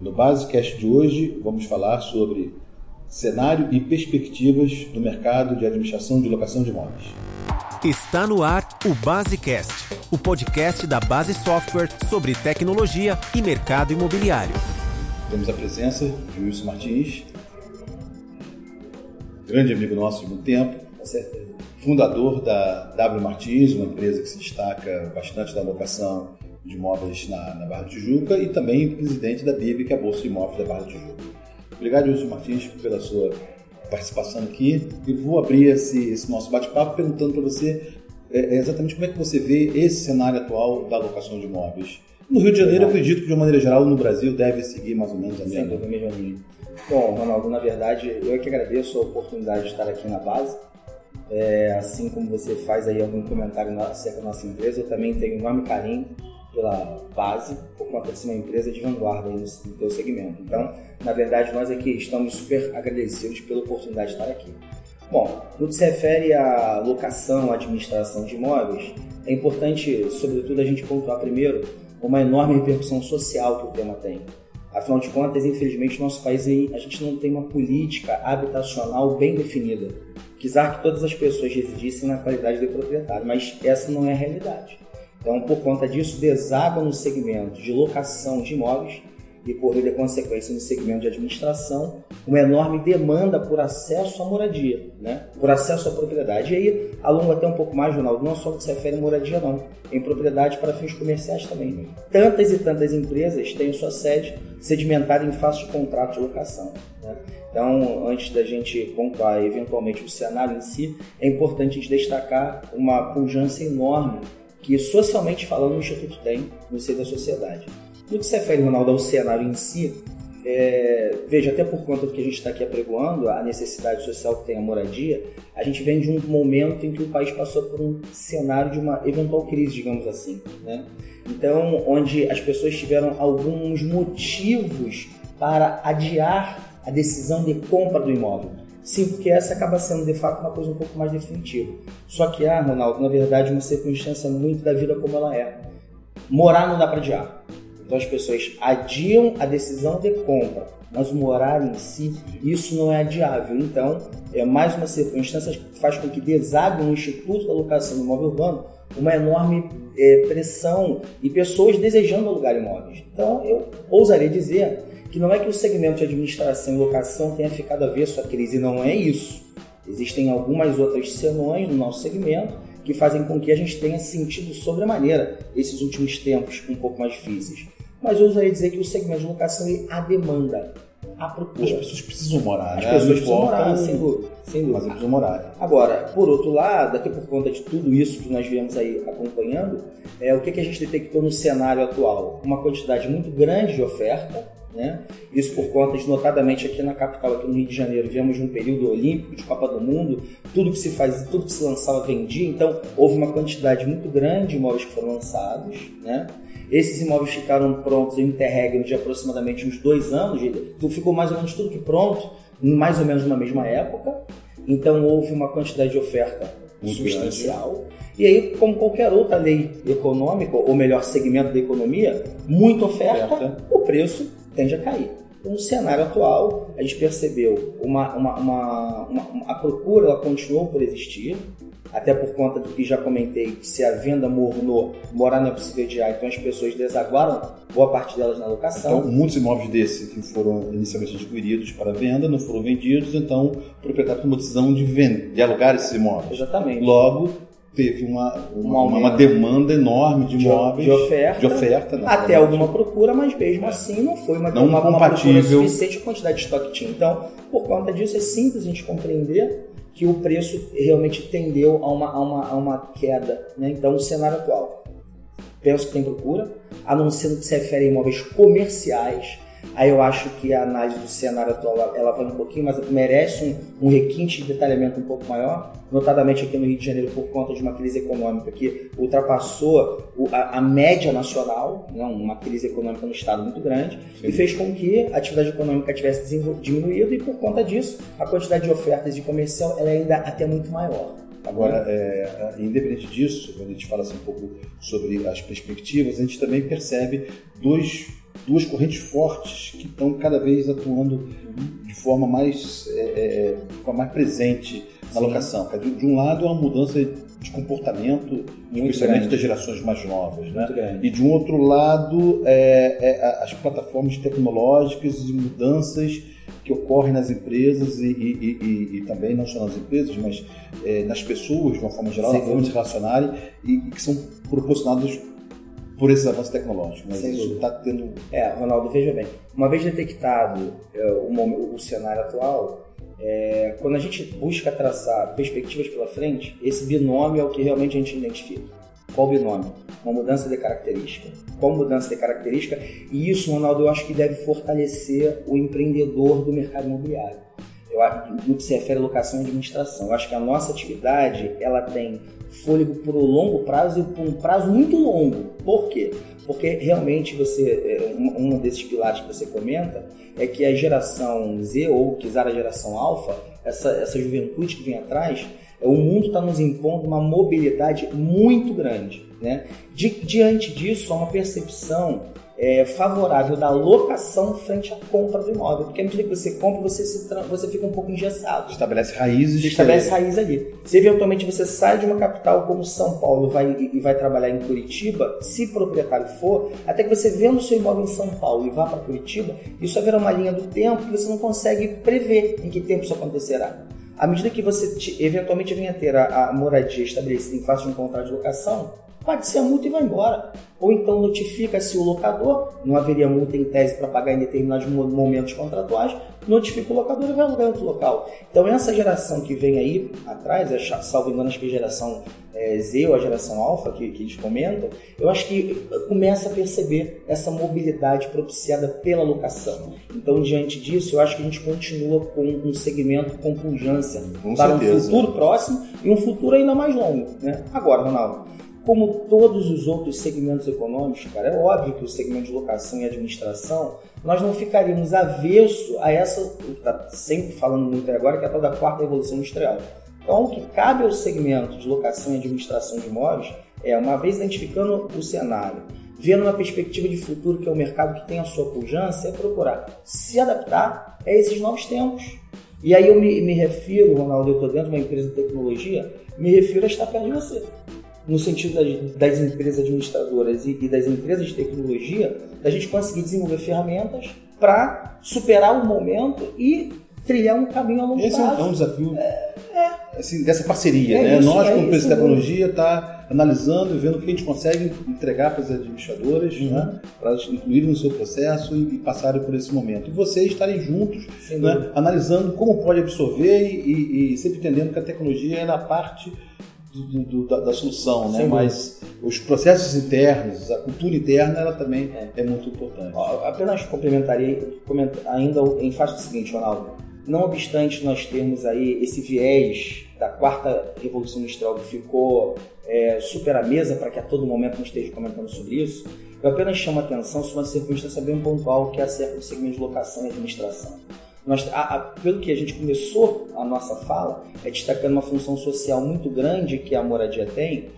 No Basecast de hoje, vamos falar sobre cenário e perspectivas do mercado de administração de locação de imóveis. Está no ar o Basecast, o podcast da Base Software sobre tecnologia e mercado imobiliário. Temos a presença de Wilson Martins, grande amigo nosso de muito tempo, fundador da W Martins, uma empresa que se destaca bastante da locação de imóveis na, na Barra do Tijuca e também presidente da BIB, que é a Bolsa de Imóveis da Barra do Tijuca. Obrigado, Wilson Martins, pela sua participação aqui e vou abrir esse, esse nosso bate-papo perguntando para você é, exatamente como é que você vê esse cenário atual da locação de imóveis. No Rio de Janeiro, eu acredito que de uma maneira geral no Brasil deve seguir mais ou menos a mesma. Sim, mesma linha. Bom, Ronaldo, na verdade, eu é que agradeço a oportunidade de estar aqui na base. É, assim como você faz aí algum comentário acerca da nossa empresa, eu também tenho um enorme carinho pela base, por conta de ser uma empresa de vanguarda no, seu segmento. Então, na verdade, nós aqui estamos super agradecidos pela oportunidade de estar aqui. Bom, no que se refere à locação, à administração de imóveis, é importante, sobretudo, a gente pontuar primeiro uma enorme repercussão social que o tema tem. Afinal de contas, infelizmente, no nosso país a gente não tem uma política habitacional bem definida. Quisar que todas as pessoas residissem na qualidade de proprietário, mas essa não é a realidade. Então, por conta disso, desaba no segmento de locação de imóveis e, por via consequência, no segmento de administração, uma enorme demanda por acesso à moradia, né? por acesso à propriedade. E aí, alongo até um pouco mais, Ronaldo, não só que se refere à moradia, não, em propriedade para fins comerciais também. Tantas e tantas empresas têm sua sede sedimentada em face de contrato de locação. Né? Então, antes da gente pontuar eventualmente o cenário em si, é importante a gente destacar uma pujança enorme que socialmente falando o Instituto tem no seio da sociedade. No que se refere, Ronaldo, ao cenário em si, é, veja, até por conta do que a gente está aqui apregoando, a necessidade social que tem a moradia, a gente vem de um momento em que o país passou por um cenário de uma eventual crise, digamos assim. Né? Então, onde as pessoas tiveram alguns motivos para adiar a decisão de compra do imóvel. Sim, porque essa acaba sendo de fato uma coisa um pouco mais definitiva. Só que há, Ronaldo, na verdade, uma circunstância muito da vida como ela é. Morar não dá para adiar. Então as pessoas adiam a decisão de compra, mas morar em si, isso não é adiável. Então, é mais uma circunstância que faz com que desague no Instituto da Locação do Imóvel Urbano uma enorme é, pressão e pessoas desejando alugar imóveis. Então, eu ousaria dizer que não é que o segmento de administração e locação tenha ficado avesso à crise, não é isso. Existem algumas outras senões no nosso segmento que fazem com que a gente tenha sentido sobremaneira esses últimos tempos um pouco mais difíceis. Mas eu usaria dizer que o segmento de locação é a demanda, a procura. As pessoas precisam morar, As né? pessoas precisam morar, sem dúvida. Sem dúvida. Mas precisam morar. Agora, por outro lado, até por conta de tudo isso que nós viemos aí acompanhando, é, o que, que a gente detectou no cenário atual? Uma quantidade muito grande de oferta, né? Isso por conta de, notadamente aqui na capital, aqui no Rio de Janeiro, viemos de um período olímpico, de Copa do Mundo, tudo que se fazia, tudo que se lançava vendia, então houve uma quantidade muito grande de imóveis que foram lançados. Né? Esses imóveis ficaram prontos em interregno de aproximadamente uns dois anos, então ficou mais ou menos tudo que pronto, mais ou menos na mesma época. Então houve uma quantidade de oferta muito substancial. Grande. E aí, como qualquer outra lei econômica, ou melhor, segmento da economia, muita oferta, oferta. o preço tende a cair. Então, no cenário atual, a gente percebeu uma, uma, uma, uma, a procura ela continuou por existir, até por conta do que já comentei, que se a venda mornou, morar não é possível adiar, então as pessoas desaguaram boa parte delas na locação. Então, muitos imóveis desses que foram inicialmente adquiridos para venda não foram vendidos, então o proprietário tomou decisão de, vender, de alugar esses imóveis. Exatamente. Logo, teve uma, uma, uma, uma, demanda enorme de imóveis. De oferta. De oferta né, até alguma procura, mas mesmo é. assim não foi uma, não uma, compatível. uma procura suficiente a quantidade de estoque que tinha. Então, por conta disso, é simples a gente compreender que o preço realmente tendeu a uma, a uma, a uma queda. Né? Então, o cenário atual. Penso que tem procura, a não ser no que se refere a imóveis comerciais, Aí eu acho que a análise do cenário atual ela vai um pouquinho, mas merece um, um requinte de detalhamento um pouco maior, notadamente aqui no Rio de Janeiro por conta de uma crise econômica que ultrapassou a, a média nacional, né, uma crise econômica no estado muito grande, Sim. e fez com que a atividade econômica tivesse diminuído e por conta disso a quantidade de ofertas de comercial ela é ainda até muito maior. Agora, é, independente disso, quando a gente fala assim, um pouco sobre as perspectivas, a gente também percebe dois duas correntes fortes que estão cada vez atuando de forma mais, é, é, de forma mais presente na Sim. locação. De, um lado é uma mudança de comportamento, Muito especialmente grande. das gerações mais novas. Né? E de um outro lado, é, é, as plataformas tecnológicas e mudanças que ocorrem nas empresas e, e, e, e, também não só nas empresas, mas é, nas pessoas, de uma forma geral, na forma de relacionarem e, que são proporcionadas por esses avanços tecnológicos. Mas Sem isso está tendo. É, Ronaldo, veja bem, uma vez detectado é, o, o cenário atual, é, quando a gente busca traçar perspectivas pela frente, esse binômio é o que realmente a gente identifica. Qual binômio? Uma mudança de característica. Qual mudança de característica? E isso, Ronaldo, eu acho que deve fortalecer o empreendedor do mercado imobiliário. Eu, no que se refere à locação e administração. Eu acho que a nossa atividade ela tem fôlego por um longo prazo e por um prazo muito longo. Por quê? Porque realmente você, é, um desses pilares que você comenta é que a geração Z, ou quiser a geração alfa, essa, essa juventude que vem atrás, é, o mundo está nos impondo uma mobilidade muito grande. Né? Di, diante disso, há uma percepção é, favorável da locação frente à compra do imóvel. Porque à medida que você compra, você, se, você fica um pouco engessado. Estabelece raízes. Estabelece raiz ali. Se eventualmente você sai de uma capital como São Paulo vai, e vai trabalhar em Curitiba, se proprietário for, até que você venda o seu imóvel em São Paulo e vá para Curitiba, isso haverá uma linha do tempo que você não consegue prever em que tempo isso acontecerá. À medida que você te, eventualmente venha a ter a, a moradia estabelecida em face de um contrato de locação, pode ser a multa e vai embora. Ou então notifica-se o locador, não haveria multa em tese para pagar em determinados momentos contratuais, notifica o locador e vai alugar em outro local. Então essa geração que vem aí atrás, é, salvo engano, acho que é a geração é, Z ou a geração Alpha que, que eles comentam, eu acho que começa a perceber essa mobilidade propiciada pela locação. Então, diante disso, eu acho que a gente continua com um segmento com pujança com para certeza. um futuro próximo e um futuro ainda mais longo. Né? Agora, Ronaldo, como todos os outros segmentos econômicos, cara, é óbvio que o segmento de locação e administração, nós não ficaríamos avesso a essa, o que está sempre falando muito agora, que é a tal da quarta revolução industrial. Então, o que cabe ao segmento de locação e administração de imóveis é, uma vez identificando o cenário, vendo uma perspectiva de futuro que é o mercado que tem a sua pujança, é procurar se adaptar a esses novos tempos. E aí eu me, me refiro, Ronaldo, eu estou dentro de uma empresa de tecnologia, me refiro a estar perto de você no sentido das, das empresas administradoras e, e, das empresas de tecnologia, da gente conseguir desenvolver ferramentas para superar o momento e trilhar um caminho a longo Esse prazo. é um desafio é, é. Assim, dessa parceria, é né? Isso, Nós, como é empresa de tecnologia, está analisando e vendo o que a gente consegue entregar para as administradoras, uhum. né? para elas incluírem no seu processo e, e, passarem por esse momento. E vocês estarem juntos, né? analisando como pode absorver e, e, e sempre entendendo que a tecnologia é na parte do, do, da, da, solução, né? Mas os processos internos, a cultura interna, ela também é, é muito importante. Apenas complementaria ainda em face do seguinte, Ronaldo. Não obstante nós termos aí esse viés da quarta revolução industrial que ficou é, super à mesa para que a todo momento gente esteja comentando sobre isso, eu apenas chamo a atenção sobre uma circunstância bem pontual que é acerca do segmento de locação e administração. Nós, a, a, pelo que a gente começou a nossa fala, é destacando uma função social muito grande que a moradia tem,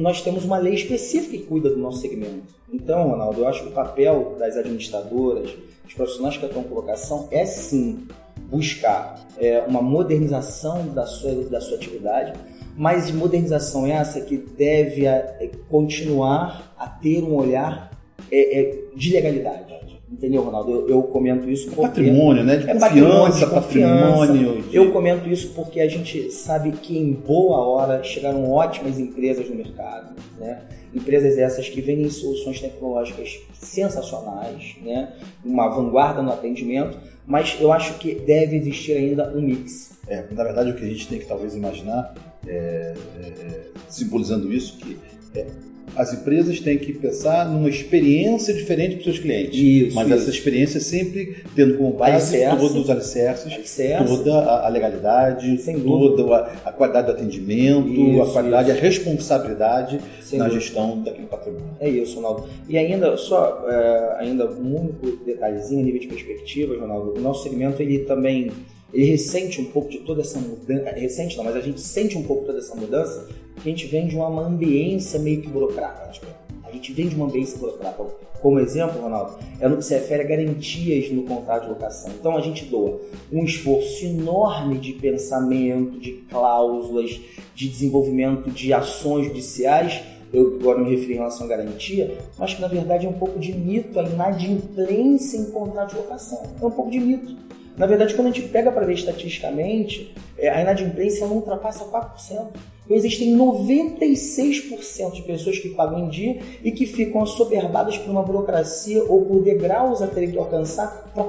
nós temos uma lei específica que cuida do nosso segmento. Então, Ronaldo, eu acho que o papel das administradoras, dos profissionais que atuam com locação, é sim buscar é, uma modernização da sua, da sua atividade, mas modernização essa que deve a, é, continuar a ter um olhar é, é de legalidade. Entendeu, Ronaldo? Eu, eu comento isso porque. Patrimônio, né? De é confiança, patrimônio. De... Eu comento isso porque a gente sabe que em boa hora chegaram ótimas empresas no mercado, né? Empresas essas que vendem soluções tecnológicas sensacionais, né? Uma vanguarda no atendimento, mas eu acho que deve existir ainda um mix. É, na verdade o que a gente tem que talvez imaginar, é, é, simbolizando isso, que é, as empresas têm que pensar numa experiência diferente para os seus clientes. Isso, mas isso. essa experiência sempre tendo como base Alicerce, todos os alicerces, alicerce. toda a, legalidade, toda a, a, qualidade do atendimento, isso, a qualidade, a responsabilidade Sem na dúvida. gestão daquele patrimônio. É isso, Ronaldo. E ainda, só é, ainda um único detalhezinho a nível de perspectiva, Ronaldo, o nosso segmento ele também ele ressente um pouco de toda essa mudança, recente não, mas a gente sente um pouco toda essa mudança, a gente vem de uma ambiência meio que burocrática. A gente vem de uma ambiência burocrática. Como exemplo, Ronaldo, é no que se refere a garantias no contrato de locação. Então a gente doa um esforço enorme de pensamento, de cláusulas, de desenvolvimento de ações judiciais eu agora me referi em relação à garantia, mas que na verdade é um pouco de mito a inadimplência em contrato de locação. É um pouco de mito. Na verdade, quando a gente pega para ver estatisticamente, é, a inadimplência não ultrapassa 4%. Então, existem 96% de pessoas que pagam em dia e que ficam assoberbadas por uma burocracia ou por degraus a terem que alcançar para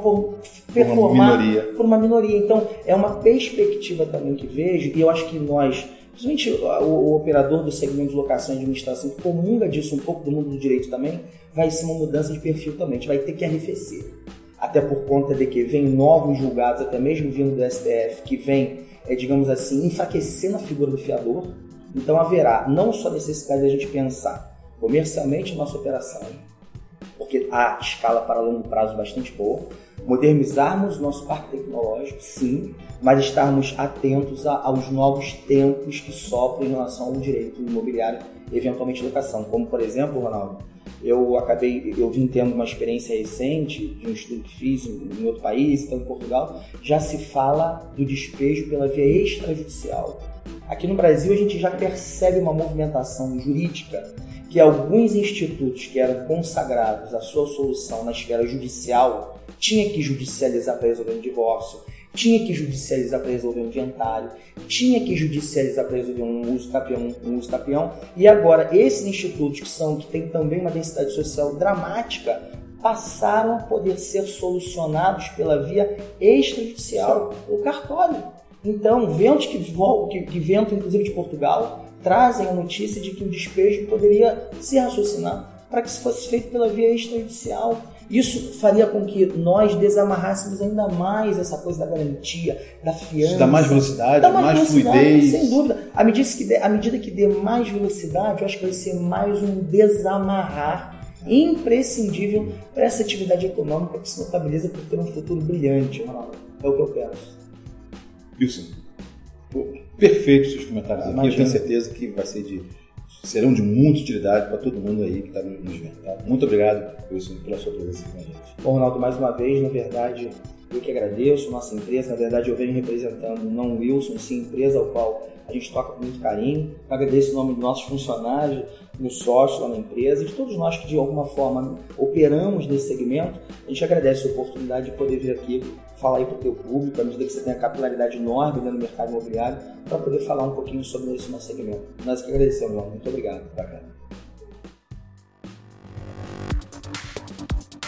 performar por uma, minoria. por uma minoria. Então, é uma perspectiva também que vejo, e eu acho que nós, principalmente o, o operador do segmento de locação e administração, que comunga disso um pouco do mundo do direito também, vai ser uma mudança de perfil também. A gente vai ter que arrefecer. Até por conta de que vem novos julgados, até mesmo vindo do STF, que vem é, digamos assim, enfraquecendo a figura do fiador. Então haverá não só necessidade de a gente pensar comercialmente nossa operação, porque há escala para longo prazo bastante boa, modernizarmos nosso parque tecnológico, sim, mas estarmos atentos a, aos novos tempos que sopram em relação ao direito imobiliário, eventualmente locação, como por exemplo, Ronaldo, eu acabei, eu vim tendo uma experiência recente de um estudo que fiz em, outro país, então em Portugal, já se fala do despejo pela via extrajudicial. Aqui no Brasil a gente já percebe uma movimentação jurídica que alguns institutos que eram consagrados à sua solução na esfera judicial tinha que judicializar para resolver um divórcio, tinha que judicializar para resolver um inventário, tinha que judicializar para resolver um uso capião, um uso capião. E agora esses institutos que são que têm também uma densidade social dramática passaram a poder ser solucionados pela via extrajudicial, o cartório. Então, ventos que, que, que ventam, inclusive de Portugal, trazem a notícia de que o despejo poderia se raciocinar para que isso fosse feito pela via extrajudicial. Isso faria com que nós desamarrássemos ainda mais essa coisa da garantia, da fiança. Isso dá mais velocidade, dá mais, mais velocidade, fluidez. Sem dúvida. À medida, que dê, à medida que dê mais velocidade, eu acho que vai ser mais um desamarrar imprescindível para essa atividade econômica que se notabiliza por ter um futuro brilhante, Ronaldo. É o que eu penso. Wilson, perfeito seus comentários ah, aqui. Eu tenho certeza que vai ser de serão de muita utilidade para todo mundo aí que está nos vendo. Tá? Muito obrigado Wilson, pela sua presença aqui com a gente. Bom, Ronaldo, mais uma vez, na verdade, eu que agradeço, nossa empresa, na verdade eu venho representando não Wilson, sim empresa ao qual a gente toca com muito carinho. Agradeço o nome dos nossos funcionários, dos sócios lá na empresa, de todos nós que de alguma forma operamos nesse segmento. A gente agradece a oportunidade de poder vir aqui falar aí para o teu público, à medida que você tem a capilaridade enorme do mercado imobiliário, para poder falar um pouquinho sobre esse nosso segmento. Nós que agradecemos, Muito obrigado. Bacana.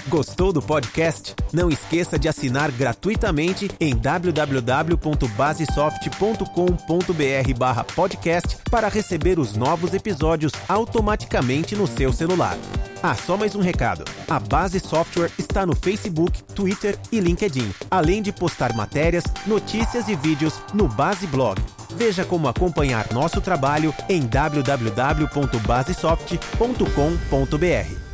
Gostou do podcast? Não esqueça de assinar gratuitamente em www.basesoft.com.br/podcast para receber os novos episódios automaticamente no seu celular. Ah, só mais um recado. A Base Software está no Facebook, Twitter e LinkedIn, além de postar matérias, notícias e vídeos no Base Blog. Veja como acompanhar nosso trabalho em www.basesoft.com.br.